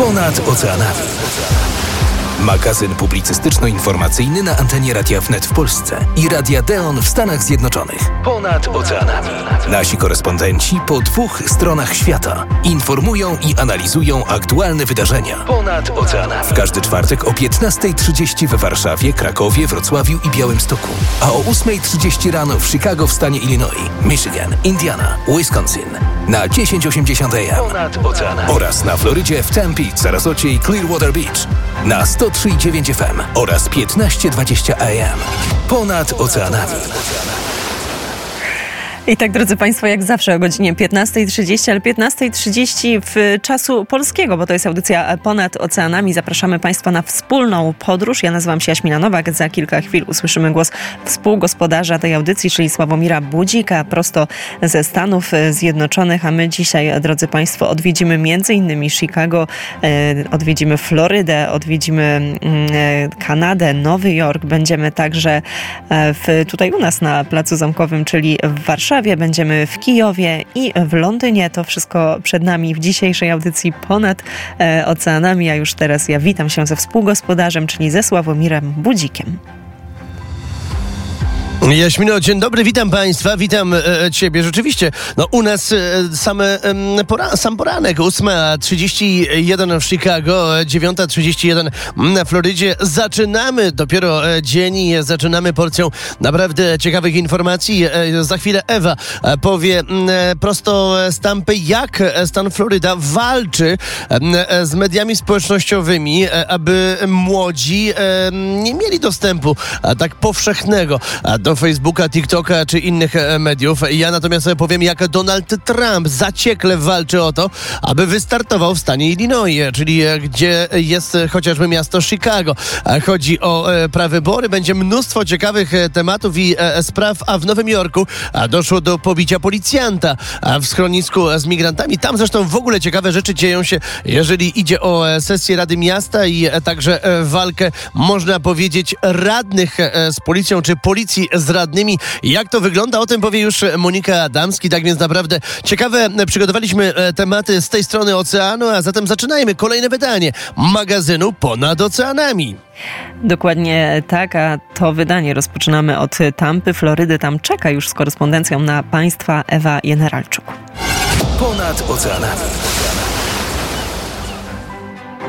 Ponad oceanami. Magazyn publicystyczno-informacyjny na antenie Radia Wnet w Polsce i Radia Deon w Stanach Zjednoczonych. Ponad oceanami. Nasi korespondenci po dwóch stronach świata informują i analizują aktualne wydarzenia. Ponad oceanami. W każdy czwartek o 15.30 we Warszawie, Krakowie, Wrocławiu i Białymstoku. A o 8.30 rano w Chicago w stanie Illinois, Michigan, Indiana, Wisconsin. Na 1080 AM. Ponad oceanami. Oraz na Florydzie w Tempe, Sarasocie i Clearwater Beach. Na 103,9 FM oraz 1520 AM. Ponad oceanami. I tak, drodzy Państwo, jak zawsze o godzinie 15.30, ale 15.30 w czasu polskiego, bo to jest audycja ponad oceanami. Zapraszamy Państwa na wspólną podróż. Ja nazywam się Jaśmina Nowak. Za kilka chwil usłyszymy głos współgospodarza tej audycji, czyli Sławomira Budzika, prosto ze Stanów Zjednoczonych. A my dzisiaj, drodzy Państwo, odwiedzimy innymi Chicago, e, odwiedzimy Florydę, odwiedzimy mm, e, Kanadę, Nowy Jork. Będziemy także e, w, tutaj u nas na Placu Zamkowym, czyli w Warszawie Warszawie, będziemy w Kijowie i w Londynie. To wszystko przed nami w dzisiejszej audycji ponad e, oceanami. A już teraz ja witam się ze współgospodarzem, czyli ze Sławomirem Budzikiem. Jaśmino, dzień dobry, witam Państwa, witam e, e Ciebie. Rzeczywiście, no u nas e, same, e, pora, sam poranek, 8.31 w Chicago, 9.31 na Florydzie. Zaczynamy dopiero e, dzień i zaczynamy porcją naprawdę ciekawych informacji. E, za chwilę Ewa powie prosto z Tampy, jak stan Floryda walczy z mediami społecznościowymi, aby młodzi nie mieli dostępu tak powszechnego do Facebooka, TikToka czy innych e, mediów. Ja natomiast powiem, jak Donald Trump zaciekle walczy o to, aby wystartował w stanie Illinois, czyli e, gdzie jest chociażby miasto Chicago. Chodzi o e, prawybory, będzie mnóstwo ciekawych tematów i spraw, a w Nowym Jorku doszło do pobicia policjanta w schronisku z migrantami. Tam zresztą w ogóle ciekawe rzeczy dzieją się, jeżeli idzie o sesję Rady Miasta i także walkę, można powiedzieć, radnych z policją czy policji z radnymi. Jak to wygląda? O tym powie już Monika Adamski. Tak więc naprawdę ciekawe przygotowaliśmy e, tematy z tej strony oceanu, a zatem zaczynajmy kolejne wydanie magazynu Ponad Oceanami. Dokładnie tak, a to wydanie rozpoczynamy od Tampy, Florydy. Tam czeka już z korespondencją na Państwa Ewa Generalczuk. Ponad Oceanami.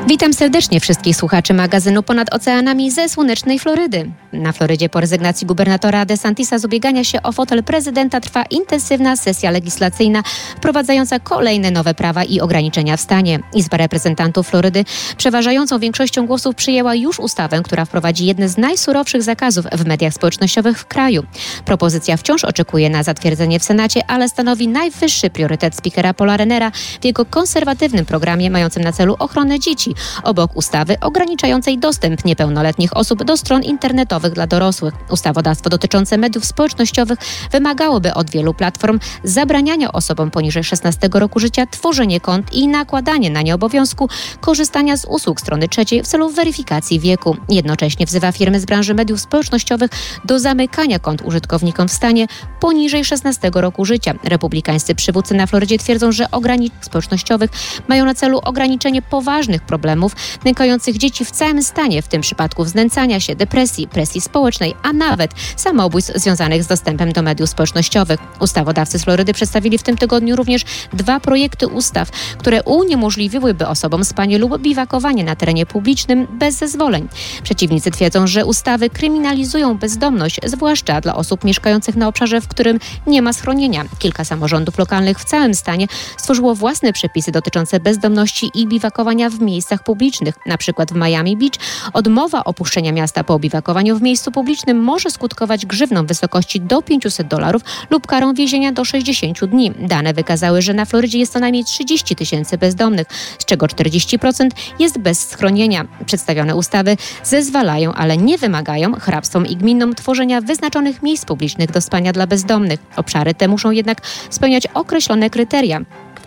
Witam serdecznie wszystkich słuchaczy magazynu Ponad Oceanami ze słonecznej Florydy. Na Florydzie po rezygnacji gubernatora DeSantisa z ubiegania się o fotel prezydenta trwa intensywna sesja legislacyjna wprowadzająca kolejne nowe prawa i ograniczenia w stanie. Izba Reprezentantów Florydy przeważającą większością głosów przyjęła już ustawę, która wprowadzi jedne z najsurowszych zakazów w mediach społecznościowych w kraju. Propozycja wciąż oczekuje na zatwierdzenie w Senacie, ale stanowi najwyższy priorytet spikera Paula Renera w jego konserwatywnym programie mającym na celu ochronę dzieci obok ustawy ograniczającej dostęp niepełnoletnich osób do stron internetowych dla dorosłych. Ustawodawstwo dotyczące mediów społecznościowych wymagałoby od wielu platform zabraniania osobom poniżej 16 roku życia tworzenie kont i nakładanie na nie obowiązku korzystania z usług strony trzeciej w celu weryfikacji wieku. Jednocześnie wzywa firmy z branży mediów społecznościowych do zamykania kont użytkownikom w stanie poniżej 16 roku życia. Republikańscy przywódcy na Florydzie twierdzą, że ograniczenia społecznościowych mają na celu ograniczenie poważnych problemów problemów nękających dzieci w całym stanie, w tym przypadku znęcania się, depresji, presji społecznej, a nawet samobójstw związanych z dostępem do mediów społecznościowych. Ustawodawcy z Florydy przedstawili w tym tygodniu również dwa projekty ustaw, które uniemożliwiłyby osobom spanie lub biwakowanie na terenie publicznym bez zezwoleń. Przeciwnicy twierdzą, że ustawy kryminalizują bezdomność, zwłaszcza dla osób mieszkających na obszarze, w którym nie ma schronienia. Kilka samorządów lokalnych w całym stanie stworzyło własne przepisy dotyczące bezdomności i biwakowania w miejscach miejscach publicznych, przykład w Miami Beach, odmowa opuszczenia miasta po obiwakowaniu w miejscu publicznym może skutkować grzywną w wysokości do 500 dolarów lub karą więzienia do 60 dni. Dane wykazały, że na Florydzie jest co najmniej 30 tysięcy bezdomnych, z czego 40% jest bez schronienia. Przedstawione ustawy zezwalają, ale nie wymagają hrabstwom i gminom tworzenia wyznaczonych miejsc publicznych do spania dla bezdomnych. Obszary te muszą jednak spełniać określone kryteria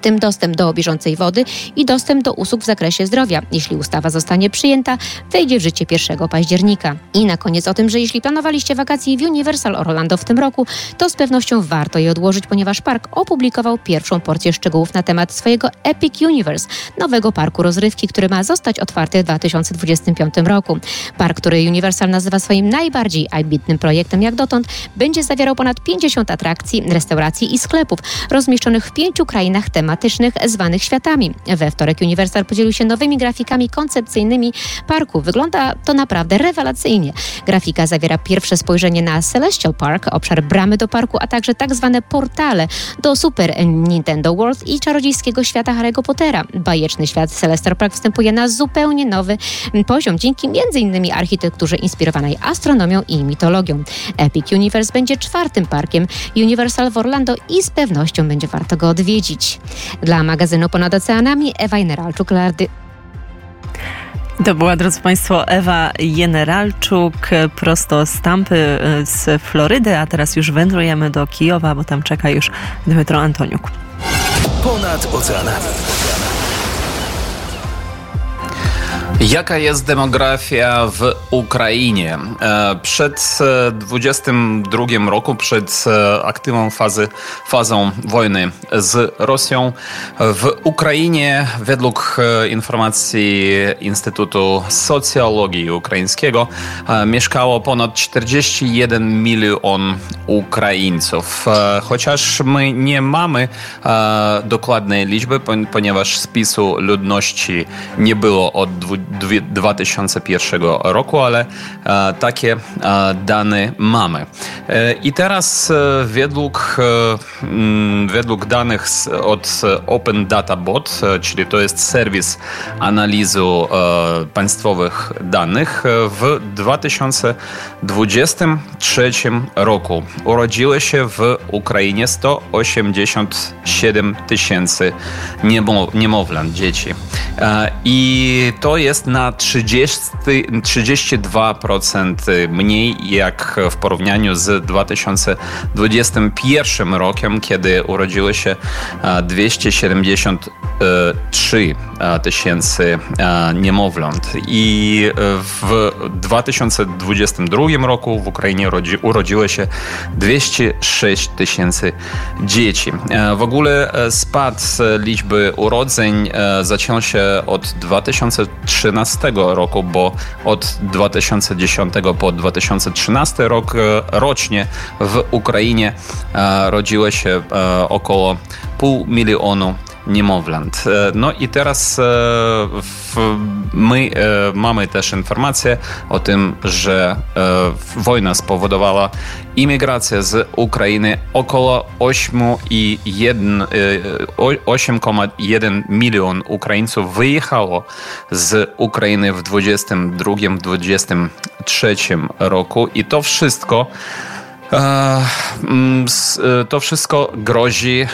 tym dostęp do bieżącej wody i dostęp do usług w zakresie zdrowia. Jeśli ustawa zostanie przyjęta, wejdzie w życie 1 października. I na koniec o tym, że jeśli planowaliście wakacje w Universal Orlando w tym roku, to z pewnością warto je odłożyć, ponieważ park opublikował pierwszą porcję szczegółów na temat swojego Epic Universe, nowego parku rozrywki, który ma zostać otwarty w 2025 roku. Park, który Universal nazywa swoim najbardziej ambitnym projektem jak dotąd, będzie zawierał ponad 50 atrakcji, restauracji i sklepów rozmieszczonych w pięciu krainach tematycznych zwanych światami. We wtorek Universal podzielił się nowymi grafikami koncepcyjnymi parku. Wygląda to naprawdę rewelacyjnie. Grafika zawiera pierwsze spojrzenie na Celestial Park, obszar bramy do parku, a także tak zwane portale do Super Nintendo World i czarodziejskiego świata Harry'ego Pottera. Bajeczny świat Celestial Park wstępuje na zupełnie nowy poziom dzięki m.in. architekturze inspirowanej astronomią i mitologią. Epic Universe będzie czwartym parkiem Universal w Orlando i z pewnością będzie warto go odwiedzić. Dla magazynu Ponad Oceanami Ewa Generalczuk-Lardy. To była, drodzy Państwo, Ewa Generalczuk prosto z Tampy e, z Florydy, a teraz już wędrujemy do Kijowa, bo tam czeka już Dmytro Antoniuk. Ponad oceanami. Jaka jest demografia w Ukrainie? E, przed 22 roku, przed e, aktywną fazy, fazą wojny z Rosją, w Ukrainie, według e, informacji Instytutu Socjologii Ukraińskiego, mieszkało ponad 41 milion Ukraińców. Chociaż my nie mamy dokładnej liczby, ponieważ spisu ludności nie było od 20 2001 roku, ale e, takie e, dane mamy. E, I teraz według, mm, według danych od Open Data Bot, czyli to jest serwis analizu państwowych danych, w 2023 roku urodziło się w Ukrainie 187 tysięcy niemowląt, dzieci. I to jest jest na 30, 32% mniej jak w porównaniu z 2021 rokiem, kiedy urodziło się 273 tysięcy niemowląt. I w 2022 roku w Ukrainie urodziło się 206 tysięcy dzieci. W ogóle spad liczby urodzeń zaczął się od 2003 2013 roku, bo od 2010 po 2013 rok e, rocznie w Ukrainie e, rodziło się e, około pół milionu niemowląt. No i teraz my mamy też informację o tym, że wojna spowodowała imigrację z Ukrainy około 8,1 milion Ukraińców wyjechało z Ukrainy w 2022-2023 roku i to wszystko e, to wszystko grozi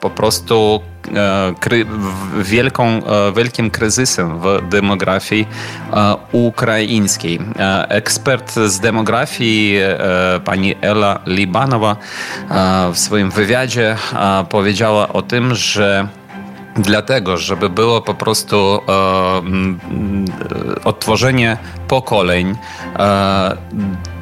po prostu e, wielką, e, wielkim kryzysem w demografii ukraińskiej. Ekspert z demografii, pani Ela Libanowa, w swoim wywiadzie powiedziała o tym, że Dlatego, żeby było po prostu e, odtworzenie pokoleń, e,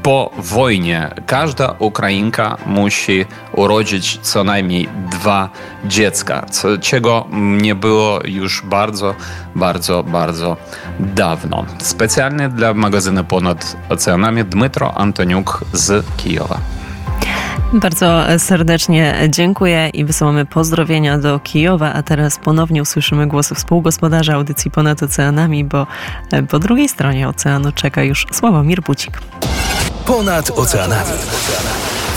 po wojnie każda Ukrainka musi urodzić co najmniej dwa dziecka, co, czego nie było już bardzo, bardzo, bardzo dawno. Specjalnie dla magazynu Ponad Oceanami Dmytro Antoniuk z Kijowa. Bardzo serdecznie dziękuję i wysyłamy pozdrowienia do Kijowa, a teraz ponownie usłyszymy głos współgospodarza audycji Ponad Oceanami, bo po drugiej stronie oceanu czeka już Sławomir Bucik. Ponad oceanami.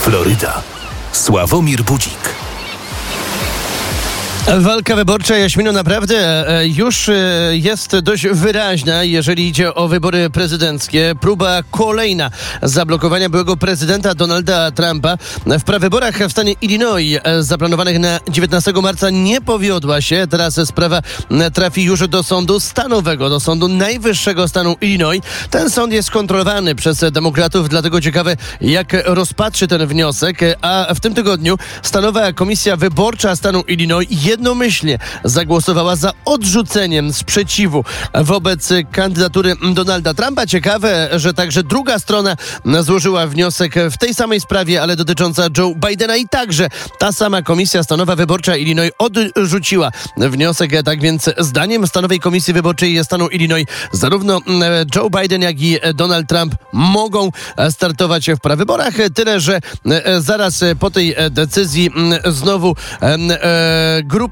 Floryda. Sławomir Budzik. Walka wyborcza, Jaśmino, naprawdę e, już e, jest dość wyraźna, jeżeli idzie o wybory prezydenckie. Próba kolejna zablokowania byłego prezydenta Donalda Trumpa w prawyborach w stanie Illinois e, zaplanowanych na 19 marca nie powiodła się. Teraz sprawa trafi już do sądu stanowego, do sądu najwyższego stanu Illinois. Ten sąd jest kontrolowany przez demokratów, dlatego ciekawe, jak rozpatrzy ten wniosek. A w tym tygodniu stanowa komisja wyborcza stanu Illinois jednomyślnie zagłosowała za odrzuceniem sprzeciwu wobec kandydatury Donalda Trumpa. Ciekawe, że także druga strona złożyła wniosek w tej samej sprawie, ale dotycząca Joe Bidena i także ta sama Komisja Stanowa Wyborcza Illinois odrzuciła wniosek. Tak więc zdaniem Stanowej Komisji Wyborczej stanu Illinois zarówno Joe Biden, jak i Donald Trump mogą startować w prawyborach. Tyle, że zaraz po tej decyzji znowu grupa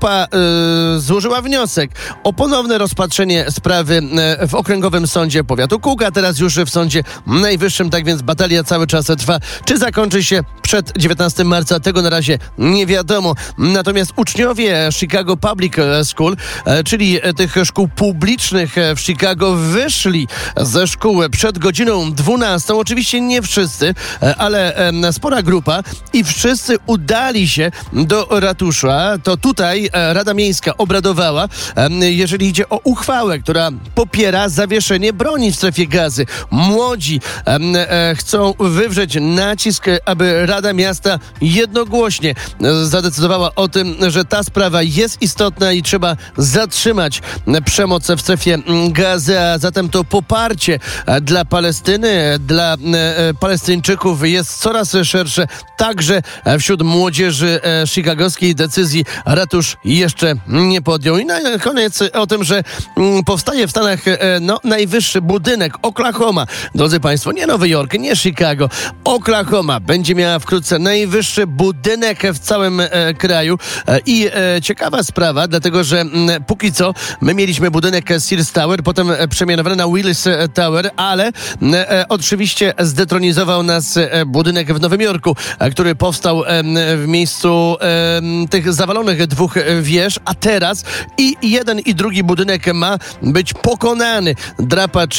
złożyła wniosek o ponowne rozpatrzenie sprawy w Okręgowym Sądzie Powiatu Kuga, teraz już w Sądzie Najwyższym, tak więc batalia cały czas trwa. Czy zakończy się przed 19 marca? Tego na razie nie wiadomo. Natomiast uczniowie Chicago Public School, czyli tych szkół publicznych w Chicago, wyszli ze szkół przed godziną 12. Oczywiście nie wszyscy, ale spora grupa i wszyscy udali się do ratusza. To tutaj Rada Miejska obradowała, jeżeli idzie o uchwałę, która popiera zawieszenie broni w strefie gazy. Młodzi e, chcą wywrzeć nacisk, aby Rada Miasta jednogłośnie zadecydowała o tym, że ta sprawa jest istotna i trzeba zatrzymać przemoc w strefie gazy, a zatem to poparcie dla Palestyny, dla e, Palestyńczyków jest coraz szersze, także wśród młodzieży e, chicagowskiej decyzji ratusz jeszcze nie podjął. I na koniec o tym, że powstaje w Stanach no, najwyższy budynek Oklahoma. Drodzy Państwo, nie Nowy Jork, nie Chicago. Oklahoma będzie miała wkrótce najwyższy budynek w całym e, kraju. E, I e, ciekawa sprawa, dlatego że m, póki co my mieliśmy budynek Sears Tower, potem przemianowany na Willis Tower, ale e, oczywiście zdetronizował nas budynek w Nowym Jorku, który powstał w miejscu tych zawalonych dwóch wież, a teraz i jeden i drugi budynek ma być pokonany. Drapacz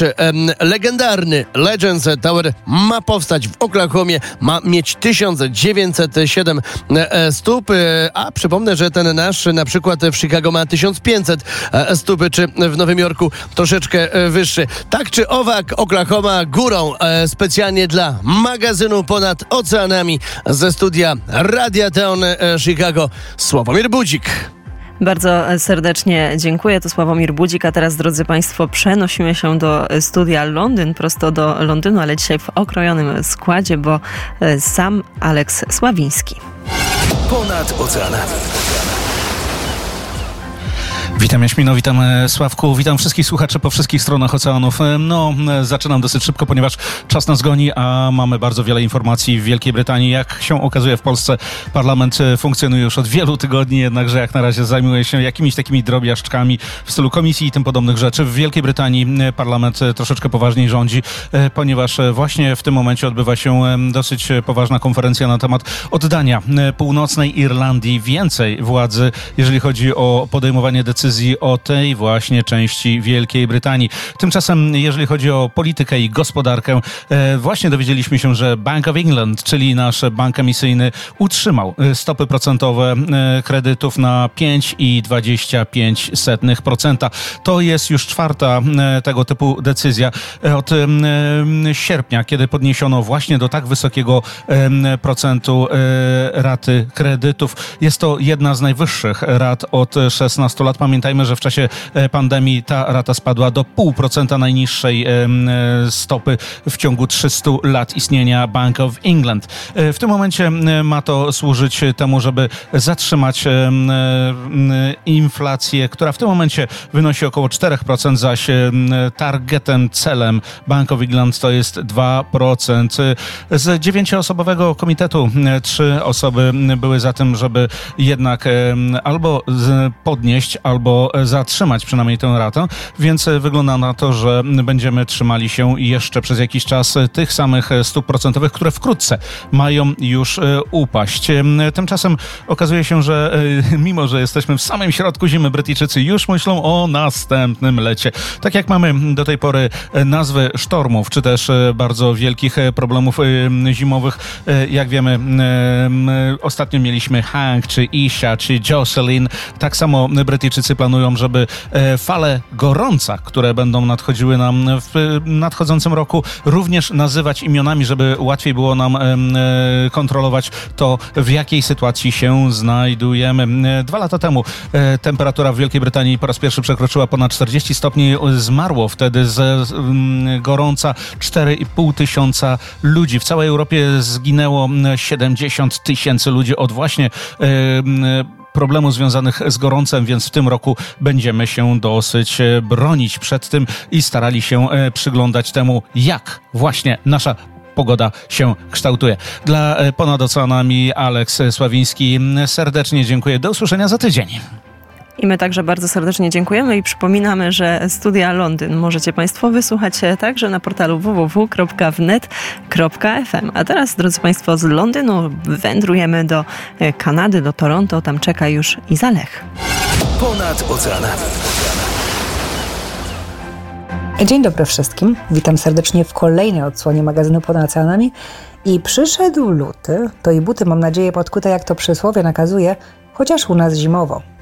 legendarny Legends Tower ma powstać w Oklahomie, ma mieć 1907 e, stóp, e, a przypomnę, że ten nasz na przykład w Chicago ma 1500 e, stóp, czy w Nowym Jorku troszeczkę wyższy. Tak czy owak, Oklahoma górą specjalnie dla magazynu ponad oceanami ze studia Radia Town Chicago Sławomir Budzik. Bardzo serdecznie dziękuję. To Sławomir Budzik, a teraz, drodzy Państwo, przenosimy się do studia Londyn, prosto do Londynu, ale dzisiaj w okrojonym składzie, bo sam Aleks Sławiński. Ponad oceanami. Witam Jaśmino, witam e, Sławku, witam wszystkich słuchaczy po wszystkich stronach oceanów. E, no, e, zaczynam dosyć szybko, ponieważ czas nas goni, a mamy bardzo wiele informacji w Wielkiej Brytanii. Jak się okazuje w Polsce parlament funkcjonuje już od wielu tygodni, jednakże jak na razie zajmuje się jakimiś takimi drobiażdżkami w stylu komisji i tym podobnych rzeczy. W Wielkiej Brytanii parlament troszeczkę poważniej rządzi, ponieważ właśnie w tym momencie odbywa się dosyć poważna konferencja na temat oddania północnej Irlandii więcej władzy, jeżeli chodzi o podejmowanie decyzji decyzji o tej właśnie części Wielkiej Brytanii. Tymczasem, jeżeli chodzi o politykę i gospodarkę, e, właśnie dowiedzieliśmy się, że Bank of England, czyli nasz bank emisyjny, utrzymał e, stopy procentowe e, kredytów na 5,25%. To jest już czwarta tego typu decyzja od sierpnia, kiedy podniesiono właśnie do tak wysokiego procentu raty kredytów. Jest to jedna z najwyższych rat od 16 lat. Pamiętajmy, że w czasie e, pandemii ta rata spadła do 0,5% najniższej e, stopy w ciągu 300 lat istnienia Bank of England. E, w tym momencie ma to służyć temu, żeby zatrzymać inflację, która w tym momencie wynosi około 4%, zaś targetem, celem Bank of England to jest 2%. Z dziewięcioosobowego komitetu trzy osoby były za tym, żeby jednak albo podnieść, albo albo zatrzymać przynajmniej tę ratę, więc wygląda na to, że będziemy trzymali się jeszcze przez jakiś czas tych samych stóp procentowych, które wkrótce mają już e, upaść. Tymczasem okazuje się, że e, mimo, że jesteśmy w samym środku zimy, Brytyjczycy już myślą o następnym lecie. Tak jak mamy do tej pory nazwy sztormów, czy też e, bardzo wielkich problemów zimowych, jak wiemy, ostatnio mieliśmy Hank, czy Isha, czy Jocelyn, tak samo Brytyjczycy Planują, żeby fale gorąca, które będą nadchodziły nam w nadchodzącym roku, również nazywać imionami, żeby łatwiej było nam kontrolować to, w jakiej sytuacji się znajdujemy. Dwa lata temu temperatura w Wielkiej Brytanii po raz pierwszy przekroczyła ponad 40 stopni. Zmarło wtedy z gorąca 4,5 tysiąca ludzi. W całej Europie zginęło 70 tysięcy ludzi od właśnie problemu związanych z gorącem, więc w tym roku będziemy się dosyć e, bronić przed tym i starali się e, przyglądać temu, jak właśnie nasza pogoda się kształtuje. Dla e, ponad oceanami Aleks Sławiński serdecznie dziękuję. Do usłyszenia za tydzień. I my także bardzo serdecznie dziękujemy i przypominamy, że studia Londyn możecie Państwo wysłuchać także na portalu www.wnet.fm. A teraz, drodzy Państwo, z Londynu wędrujemy do e, Kanady, do Toronto. Tam czeka już Izalech. Ponad oceanami. Dzień dobry wszystkim. Witam serdecznie w kolejnej odsłonie magazynu Ponad Oceanami. I przyszedł luty, to i buty mam nadzieję podkute jak to przysłowie nakazuje, chociaż u nas zimowo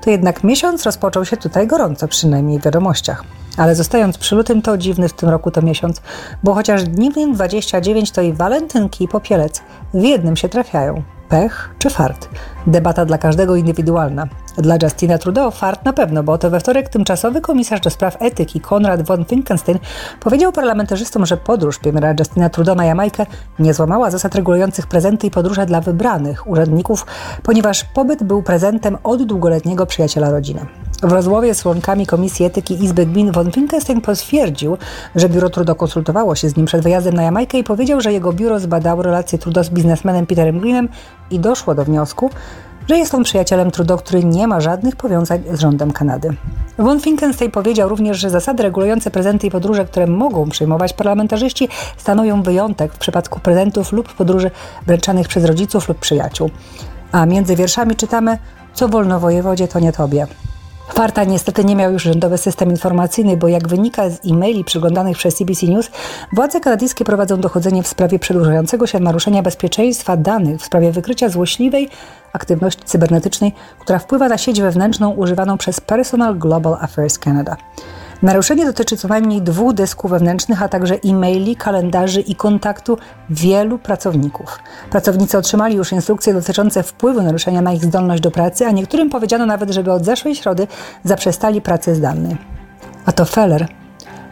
to jednak miesiąc rozpoczął się tutaj gorąco, przynajmniej w wiadomościach. Ale zostając przy lutym, to dziwny w tym roku to miesiąc, bo chociaż dni w nim 29 to i walentynki i popielec w jednym się trafiają. Pech czy fart? Debata dla każdego indywidualna. Dla Justina Trudeau fart na pewno, bo to we wtorek tymczasowy komisarz do spraw etyki Konrad von Finkenstein powiedział parlamentarzystom, że podróż premiera Justina Trudeau na Jamajkę nie złamała zasad regulujących prezenty i podróże dla wybranych urzędników, ponieważ pobyt był prezentem od długoletniego przyjaciela rodziny. W rozmowie z członkami Komisji Etyki Izby Gmin von Finkenstein potwierdził, że biuro Trudeau konsultowało się z nim przed wyjazdem na Jamajkę i powiedział, że jego biuro zbadało relacje Trudeau z biznesmenem Peterem Greenem i doszło do wniosku, że jest on przyjacielem Trudeau, który nie ma żadnych powiązań z rządem Kanady. Von Finkenstein powiedział również, że zasady regulujące prezenty i podróże, które mogą przyjmować parlamentarzyści, stanowią wyjątek w przypadku prezentów lub podróży wręczanych przez rodziców lub przyjaciół. A między wierszami czytamy: Co wolno wojewodzie, to nie tobie. Farta niestety nie miał już rządowy system informacyjny, bo jak wynika z e-maili przyglądanych przez CBC News, władze kanadyjskie prowadzą dochodzenie w sprawie przedłużającego się naruszenia bezpieczeństwa danych w sprawie wykrycia złośliwej aktywności cybernetycznej, która wpływa na sieć wewnętrzną używaną przez Personal Global Affairs Canada. Naruszenie dotyczy co najmniej dwóch dysków wewnętrznych, a także e-maili, kalendarzy i kontaktu wielu pracowników. Pracownicy otrzymali już instrukcje dotyczące wpływu naruszenia na ich zdolność do pracy, a niektórym powiedziano nawet, żeby od zeszłej środy zaprzestali pracy zdalnej. A to Feller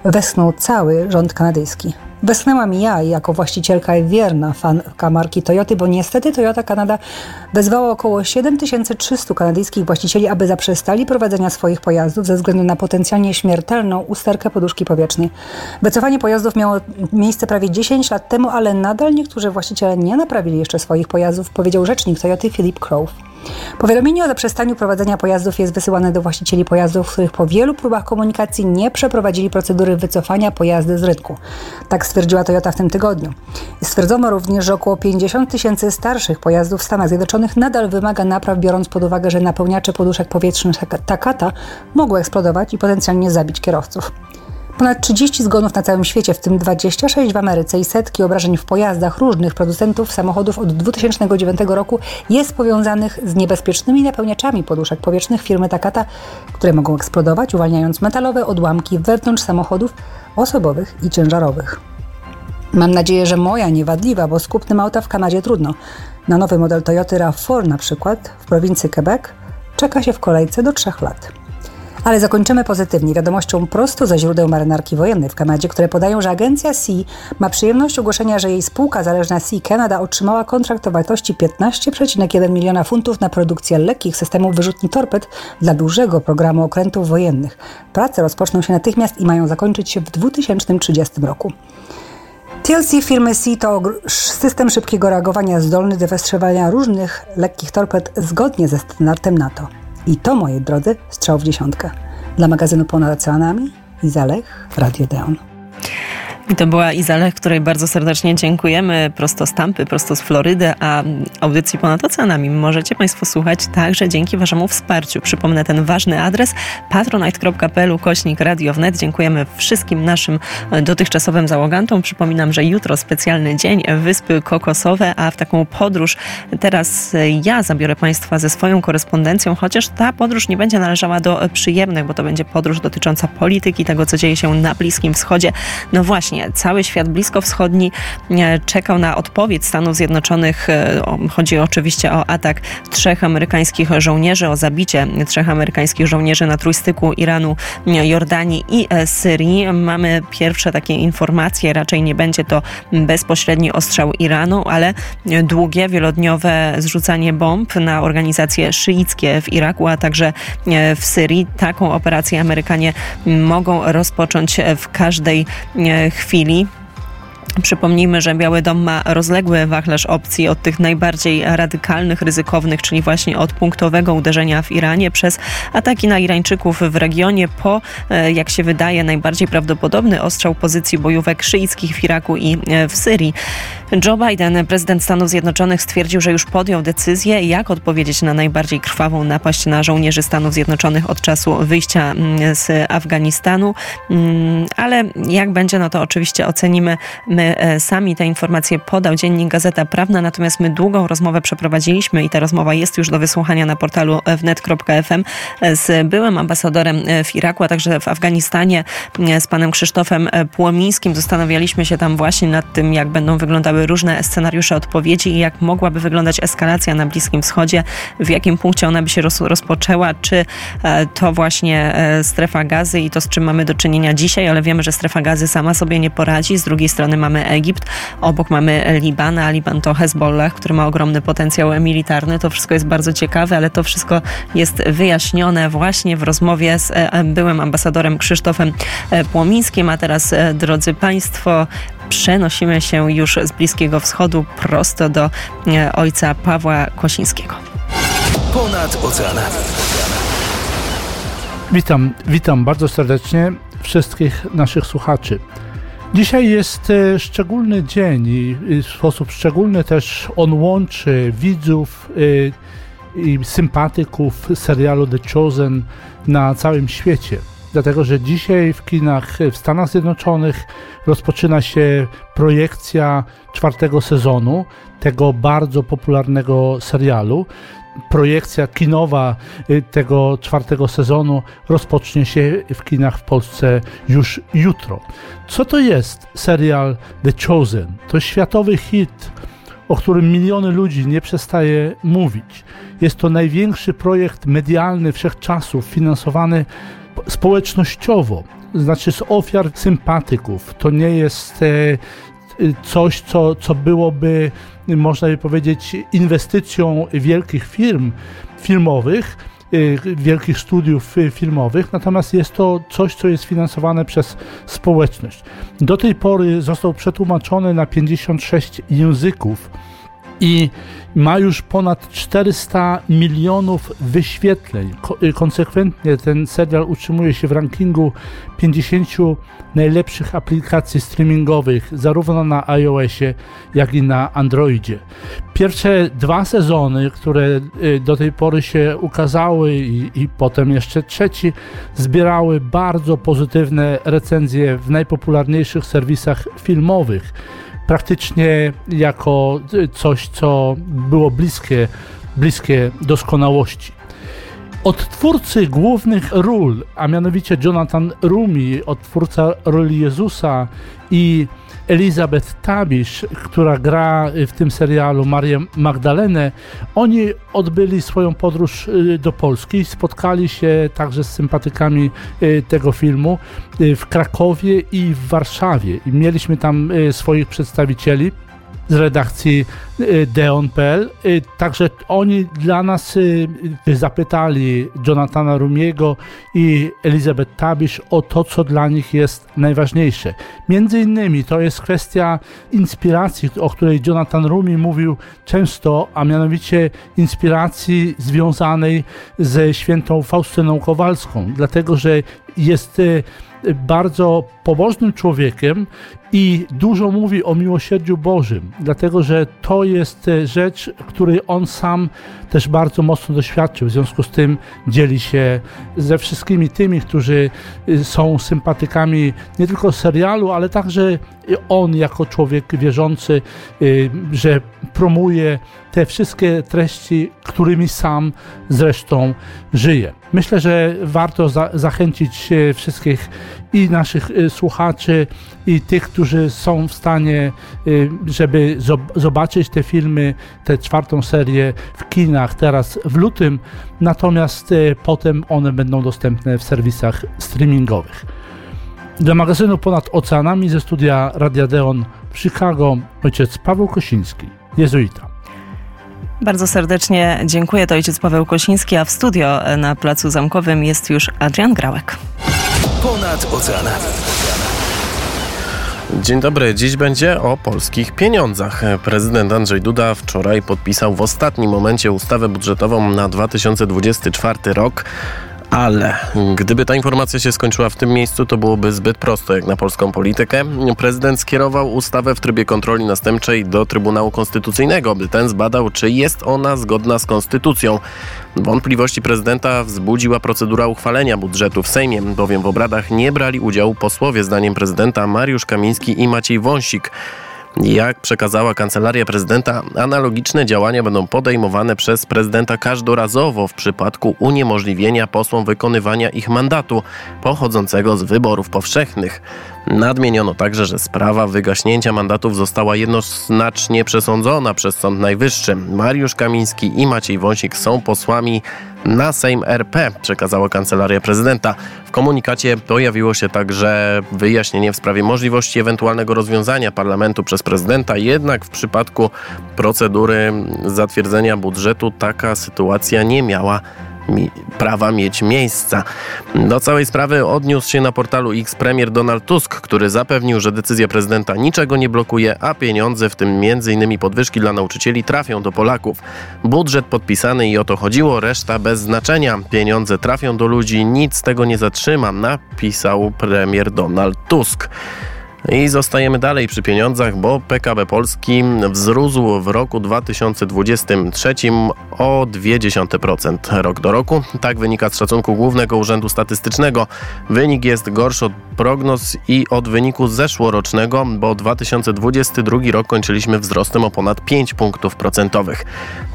westchnął cały rząd kanadyjski. Westchnęłam ja jako właścicielka i wierna fanka marki Toyoty, bo niestety Toyota Kanada wezwała około 7300 kanadyjskich właścicieli, aby zaprzestali prowadzenia swoich pojazdów ze względu na potencjalnie śmiertelną usterkę poduszki powietrznej. Wycofanie pojazdów miało miejsce prawie 10 lat temu, ale nadal niektórzy właściciele nie naprawili jeszcze swoich pojazdów, powiedział rzecznik Toyoty Philip Crow. Powiadomienie o zaprzestaniu prowadzenia pojazdów jest wysyłane do właścicieli pojazdów, których po wielu próbach komunikacji nie przeprowadzili procedury wycofania pojazdy z rynku. Tak stwierdziła Toyota w tym tygodniu. Stwierdzono również, że około 50 tysięcy starszych pojazdów w Stanach Zjednoczonych nadal wymaga napraw, biorąc pod uwagę, że napełniacze poduszek powietrznych Takata mogły eksplodować i potencjalnie zabić kierowców. Ponad 30 zgonów na całym świecie, w tym 26 w Ameryce i setki obrażeń w pojazdach różnych producentów samochodów od 2009 roku jest powiązanych z niebezpiecznymi napełniaczami poduszek powietrznych firmy Takata, które mogą eksplodować, uwalniając metalowe odłamki wewnątrz samochodów osobowych i ciężarowych. Mam nadzieję, że moja niewadliwa, bo z kupnem w Kanadzie trudno. Na nowy model Toyota RAV4 na przykład w prowincji Quebec czeka się w kolejce do 3 lat. Ale zakończymy pozytywnie wiadomością prosto ze źródeł marynarki wojennej w Kanadzie, które podają, że agencja Sea ma przyjemność ogłoszenia, że jej spółka zależna Sea Canada otrzymała kontrakt o wartości 15,1 miliona funtów na produkcję lekkich systemów wyrzutni torped dla dużego programu okrętów wojennych. Prace rozpoczną się natychmiast i mają zakończyć się w 2030 roku. TLC firmy Sea to system szybkiego reagowania zdolny do wystrzeliwania różnych lekkich torped zgodnie ze standardem NATO. I to, moi drodzy, strzał w dziesiątkę. Dla magazynu Ponad Oceanami i Zalech Radio Deon. I to była Izalech, której bardzo serdecznie dziękujemy. Prosto z Tampy, prosto z Florydy, a audycji ponad oceanami możecie Państwo słuchać także dzięki Waszemu wsparciu. Przypomnę ten ważny adres patronite.pl kośnik Radio Wnet. Dziękujemy wszystkim naszym dotychczasowym załogantom. Przypominam, że jutro specjalny dzień Wyspy Kokosowe, a w taką podróż teraz ja zabiorę Państwa ze swoją korespondencją, chociaż ta podróż nie będzie należała do przyjemnych, bo to będzie podróż dotycząca polityki, tego co dzieje się na Bliskim Wschodzie. No właśnie, cały świat bliskowschodni e, czekał na odpowiedź Stanów Zjednoczonych. E, chodzi oczywiście o atak trzech amerykańskich żołnierzy, o zabicie trzech amerykańskich żołnierzy na trójstyku Iranu, Jordanii i e, Syrii. Mamy pierwsze takie informacje, raczej nie będzie to bezpośredni ostrzał Iranu, ale długie, wielodniowe zrzucanie bomb na organizacje szyickie w Iraku, a także w Syrii. Taką operację Amerykanie mogą rozpocząć w każdej chwili chwili. Przypomnijmy, że Biały Dom ma rozległy wachlarz opcji od tych najbardziej radykalnych, ryzykownych, czyli właśnie od punktowego uderzenia w Iranie przez ataki na Irańczyków w regionie po, e, jak się wydaje, najbardziej prawdopodobny ostrzał pozycji bojówek szyickich w Iraku i e, w Syrii. Joe Biden, prezydent Stanów Zjednoczonych, stwierdził, że już podjął decyzję, jak odpowiedzieć na najbardziej krwawą napaść na żołnierzy Stanów Zjednoczonych od czasu wyjścia mm, z Afganistanu. Mm, ale jak będzie, no to oczywiście ocenimy my sami. Te informacje podał dziennik Gazeta Prawna, natomiast my długą rozmowę przeprowadziliśmy i ta rozmowa jest już do wysłuchania na portalu wnet.fm z byłym ambasadorem e, w Iraku, a także w Afganistanie z panem Krzysztofem e, Płomińskim. Zastanawialiśmy się tam właśnie nad tym, jak będą wyglądały różne scenariusze odpowiedzi i jak mogłaby wyglądać eskalacja na Bliskim Wschodzie, w jakim punkcie ona by się roz, rozpoczęła, czy e, to właśnie e, strefa gazy i to, z czym mamy do czynienia dzisiaj, ale wiemy, że strefa gazy sama sobie nie poradzi. Z drugiej strony mamy Egipt, obok mamy Liban, a Liban to Hezbollah, który ma ogromny potencjał militarny. To wszystko jest bardzo ciekawe, ale to wszystko jest wyjaśnione właśnie w rozmowie z e, byłym ambasadorem Krzysztofem Płomińskim. A teraz, drodzy Państwo, przenosimy się już z Bliskiego Wschodu prosto do e, ojca Pawła Kosińskiego. Ponad oceanami. Witam, witam bardzo serdecznie wszystkich naszych słuchaczy. Dzisiaj jest e, szczególny dzień i w sposób szczególny też on łączy widzów e, i sympatyków serialu The Chosen na całym świecie dlatego że dzisiaj w kinach w Stanach Zjednoczonych rozpoczyna się projekcja czwartego sezonu tego bardzo popularnego serialu. Projekcja kinowa y, tego czwartego sezonu rozpocznie się w kinach w Polsce już jutro. Co to jest serial The Chosen? To światowy hit, o którym miliony ludzi nie przestaje mówić. Jest to największy projekt medialny wszechczasów finansowany społecznościowo, znaczy z ofiar sympatyków. To nie jest e, coś, co, co byłoby, można by powiedzieć, inwestycją wielkich firm filmowych, e, wielkich studiów filmowych, natomiast jest to coś, co jest finansowane przez społeczność. Do tej pory został przetłumaczony na 56 języków i ma już ponad 400 milionów wyświetleń. Konsekwentnie ten serial utrzymuje się w rankingu 50 najlepszych aplikacji streamingowych, zarówno na iOSie, jak i na Androidzie. Pierwsze dwa sezony, które y, do tej pory się ukazały, i, i potem jeszcze trzeci, zbierały bardzo pozytywne recenzje w najpopularniejszych serwisach filmowych praktycznie jako coś, co było bliskie, bliskie doskonałości. Odtwórcy głównych ról, a mianowicie Jonathan Rumi, odtwórca roli Jezusa i Elizabeth Tabisz, która gra w tym serialu Marię Magdalenę, oni odbyli swoją podróż y, do Polski, spotkali się także z sympatykami y, tego filmu y, w Krakowie i w Warszawie. I mieliśmy tam swoich przedstawicieli z redakcji y, deon.pl. Y, także oni dla nas y, zapytali Jonathana Rumiego i Elizabeth Tabisz o to, co dla nich jest najważniejsze. Między innymi to jest kwestia inspiracji, o której Jonathan Rumi mówił często, a mianowicie inspiracji związanej ze świętą Faustyną Kowalską, dlatego że jest bardzo pobożnym człowiekiem i dużo mówi o miłosierdziu Bożym, dlatego że to jest e, rzecz, której on sam też bardzo mocno doświadczył. W związku z tym dzieli się ze wszystkimi tymi, którzy y, są sympatykami nie tylko serialu, ale także on jako człowiek wierzący, y, że promuje te wszystkie treści, którymi sam zresztą żyje. Myślę, że warto za zachęcić wszystkich i naszych słuchaczy, i tych, którzy są w stanie, żeby zobaczyć te filmy, tę czwartą serię w kinach teraz w lutym, natomiast potem one będą dostępne w serwisach streamingowych. Dla magazynu Ponad Oceanami ze studia Radia Deon w Chicago ojciec Paweł Kosiński, jezuita. Bardzo serdecznie dziękuję. To ojciec Paweł Kosiński, a w studio na Placu Zamkowym jest już Adrian Grałek. Ponad oceanami. Dzień dobry. Dziś będzie o polskich pieniądzach. Prezydent Andrzej Duda wczoraj podpisał w ostatnim momencie ustawę budżetową na 2024 rok. Ale gdyby ta informacja się skończyła w tym miejscu, to byłoby zbyt prosto jak na polską politykę. Prezydent skierował ustawę w trybie kontroli następczej do Trybunału Konstytucyjnego, by ten zbadał, czy jest ona zgodna z konstytucją. Wątpliwości prezydenta wzbudziła procedura uchwalenia budżetu w Sejmie, bowiem w obradach nie brali udziału posłowie, zdaniem prezydenta Mariusz Kamiński i Maciej Wąsik. Jak przekazała kancelaria prezydenta, analogiczne działania będą podejmowane przez prezydenta każdorazowo w przypadku uniemożliwienia posłom wykonywania ich mandatu pochodzącego z wyborów powszechnych. Nadmieniono także, że sprawa wygaśnięcia mandatów została jednoznacznie przesądzona przez Sąd Najwyższy. Mariusz Kamiński i Maciej Wąsik są posłami na Sejm RP, przekazała kancelaria prezydenta. W komunikacie pojawiło się także wyjaśnienie w sprawie możliwości ewentualnego rozwiązania parlamentu przez prezydenta, jednak w przypadku procedury zatwierdzenia budżetu taka sytuacja nie miała mi prawa mieć miejsca. Do całej sprawy odniósł się na portalu X premier Donald Tusk, który zapewnił, że decyzja prezydenta niczego nie blokuje, a pieniądze, w tym m.in. podwyżki dla nauczycieli, trafią do Polaków. Budżet podpisany i o to chodziło, reszta bez znaczenia. Pieniądze trafią do ludzi, nic z tego nie zatrzyma, napisał premier Donald Tusk. I zostajemy dalej przy pieniądzach, bo PKB Polski wzrósł w roku 2023 o 0,2% rok do roku. Tak wynika z szacunku Głównego Urzędu Statystycznego. Wynik jest gorszy od prognoz i od wyniku zeszłorocznego, bo 2022 rok kończyliśmy wzrostem o ponad 5 punktów procentowych.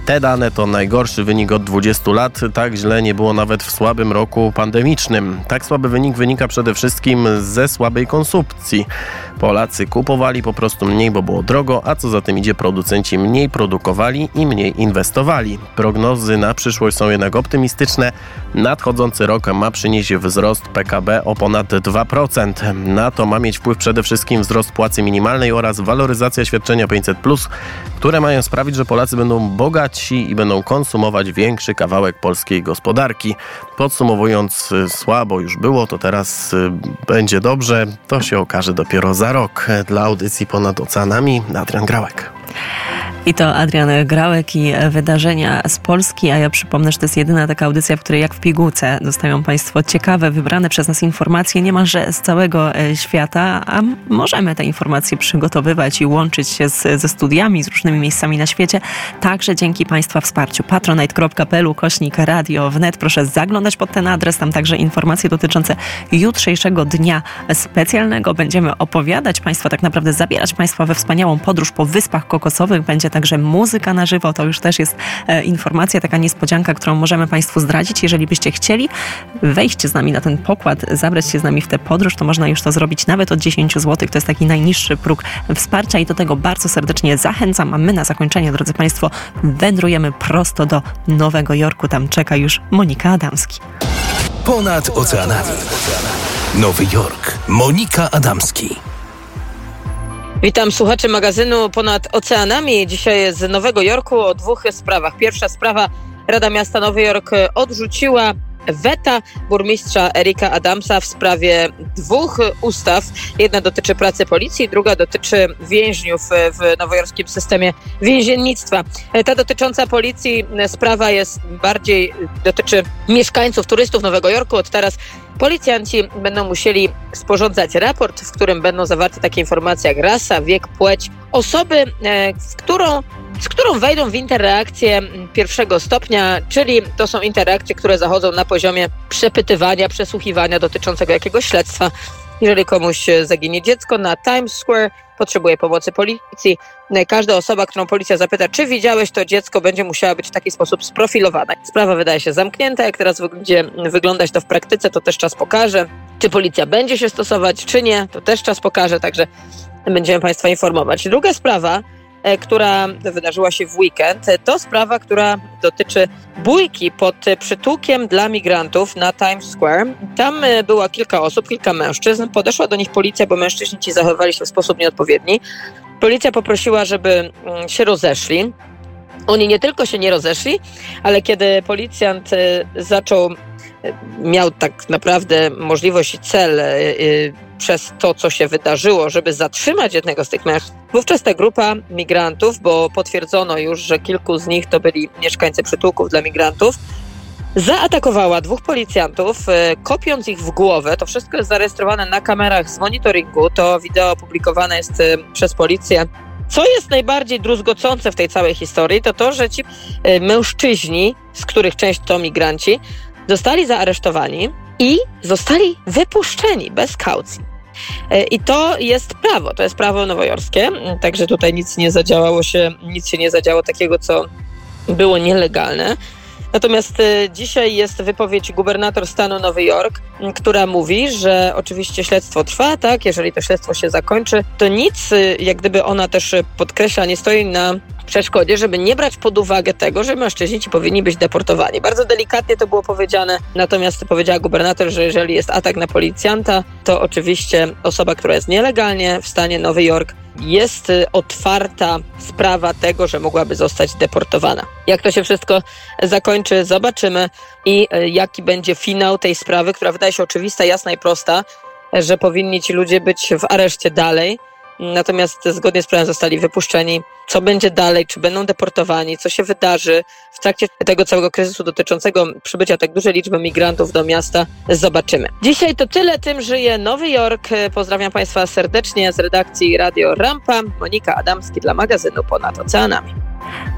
Te dane to najgorszy wynik od 20 lat. Tak źle nie było nawet w słabym roku pandemicznym. Tak słaby wynik wynika przede wszystkim ze słabej konsumpcji. Polacy kupowali po prostu mniej, bo było drogo, a co za tym idzie, producenci mniej produkowali i mniej inwestowali. Prognozy na przyszłość są jednak optymistyczne. Nadchodzący rok ma przynieść wzrost PKB o ponad 2%. Na to ma mieć wpływ przede wszystkim wzrost płacy minimalnej oraz waloryzacja świadczenia 500, które mają sprawić, że Polacy będą bogatsi i będą konsumować większy kawałek polskiej gospodarki. Podsumowując, słabo już było, to teraz y, będzie dobrze. To się okaże dopiero za rok. Dla audycji ponad oceanami Adrian Grałek. I to Adrian Grałek i wydarzenia z Polski, a ja przypomnę, że to jest jedyna taka audycja, w której jak w pigułce dostają Państwo ciekawe, wybrane przez nas informacje niemalże z całego e, świata, a możemy te informacje przygotowywać i łączyć się z, ze studiami, z różnymi miejscami na świecie, także dzięki Państwa wsparciu. patronite.pl kośnik radio wnet. Proszę zaglądać pod ten adres, tam także informacje dotyczące jutrzejszego dnia specjalnego. Będziemy opowiadać Państwa, tak naprawdę zabierać Państwa we wspaniałą podróż po Wyspach Kokosowych. Będzie także muzyka na żywo. To już też jest e, informacja, taka niespodzianka, którą możemy Państwu zdradzić. Jeżeli byście chcieli wejść z nami na ten pokład, zabrać się z nami w tę podróż, to można już to zrobić nawet od 10 zł. To jest taki najniższy próg wsparcia i do tego bardzo serdecznie zachęcam. A my na zakończenie, drodzy Państwo, wędrujemy prosto do Nowego Jorku. Tam czeka już Monika Adamski. Ponad oceanami. Nowy Jork. Monika Adamski. Witam słuchaczy magazynu Ponad Oceanami. Dzisiaj z Nowego Jorku o dwóch sprawach. Pierwsza sprawa, Rada Miasta Nowy Jork odrzuciła weta burmistrza Erika Adamsa w sprawie dwóch ustaw. Jedna dotyczy pracy policji, druga dotyczy więźniów w nowojorskim systemie więziennictwa. Ta dotycząca policji sprawa jest bardziej, dotyczy mieszkańców, turystów Nowego Jorku. Od teraz policjanci będą musieli sporządzać raport, w którym będą zawarte takie informacje jak rasa, wiek, płeć, osoby, z którą z którą wejdą w interakcję pierwszego stopnia, czyli to są interakcje, które zachodzą na poziomie przepytywania, przesłuchiwania dotyczącego jakiegoś śledztwa. Jeżeli komuś zaginie dziecko na Times Square, potrzebuje pomocy policji, każda osoba, którą policja zapyta, czy widziałeś to dziecko, będzie musiała być w taki sposób sprofilowana. Sprawa wydaje się zamknięta, jak teraz będzie wyglądać to w praktyce, to też czas pokaże. Czy policja będzie się stosować, czy nie, to też czas pokaże, także będziemy Państwa informować. Druga sprawa, która wydarzyła się w weekend. To sprawa, która dotyczy bójki pod przytułkiem dla migrantów na Times Square. Tam e, było kilka osób, kilka mężczyzn. Podeszła do nich policja, bo mężczyźni ci zachowywali się w sposób nieodpowiedni. Policja poprosiła, żeby mm, się rozeszli. Oni nie tylko się nie rozeszli, ale kiedy policjant e, zaczął miał tak naprawdę możliwość i cel przez to, co się wydarzyło, żeby zatrzymać jednego z tych mężczyzn. Wówczas ta grupa migrantów, bo potwierdzono już, że kilku z nich to byli mieszkańcy przytułków dla migrantów, zaatakowała dwóch policjantów, y, kopiąc ich w głowę. To wszystko jest zarejestrowane na kamerach z monitoringu. To wideo opublikowane jest przez policję. Co jest najbardziej druzgocące w tej całej historii, to to, że ci mężczyźni, z których część to migranci, zostali zaaresztowani i zostali wypuszczeni bez kaucji. E, I to jest prawo, to jest prawo nowojorskie, także tutaj nic nie zadziałało się, nic się nie zadziało takiego, co było nielegalne. Natomiast e, dzisiaj jest wypowiedź gubernator stanu Nowy Jork, która mówi, że oczywiście śledztwo trwa, tak, jeżeli to śledztwo się zakończy, to nic, e, jak gdyby ona też podkreśla, nie stoi na przeszkodzie, żeby nie brać pod uwagę tego, że mężczyźni ci powinni być deportowani. Bardzo delikatnie to było powiedziane, natomiast powiedziała gubernator, że jeżeli jest atak na policjanta, to oczywiście osoba, która jest nielegalnie w stanie Nowy Jork, jest y, otwarta sprawa tego, że mogłaby zostać deportowana. Jak to się wszystko zakończy, zobaczymy i y, jaki będzie finał tej sprawy, która wydaje się oczywista, jasna i prosta, że powinni ci ludzie być w areszcie dalej. Natomiast zgodnie z prawem zostali wypuszczeni. Co będzie dalej? Czy będą deportowani? Co się wydarzy w trakcie tego całego kryzysu dotyczącego przybycia tak dużej liczby migrantów do miasta? Zobaczymy. Dzisiaj to tyle. Tym żyje Nowy Jork. Pozdrawiam Państwa serdecznie z redakcji Radio Rampa. Monika Adamski dla magazynu Ponad Oceanami.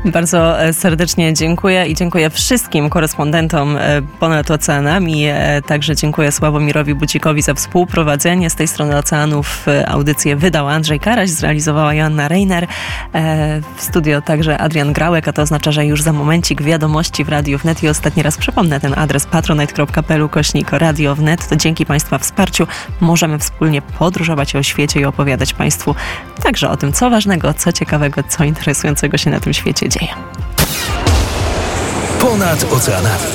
Bardzo e, serdecznie dziękuję i dziękuję wszystkim korespondentom e, ponad oceanami. E, także dziękuję Sławomirowi Bucikowi za współprowadzenie. Z tej strony oceanów audycję wydał Andrzej Karaś, zrealizowała Joanna Reiner. W studio także Adrian Grałek, a to oznacza, że już za momencik wiadomości w Radiu Wnet i ostatni raz przypomnę ten adres patronite.pl kośnik Radio Wnet. To dzięki Państwa wsparciu możemy wspólnie podróżować o świecie i opowiadać Państwu także o tym, co ważnego, co ciekawego, co interesującego się na tym świecie dzieje. Ponad oceanami.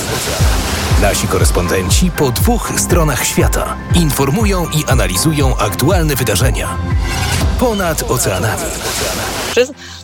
Nasi korespondenci po dwóch stronach świata informują i analizują aktualne wydarzenia. Ponad oceanami.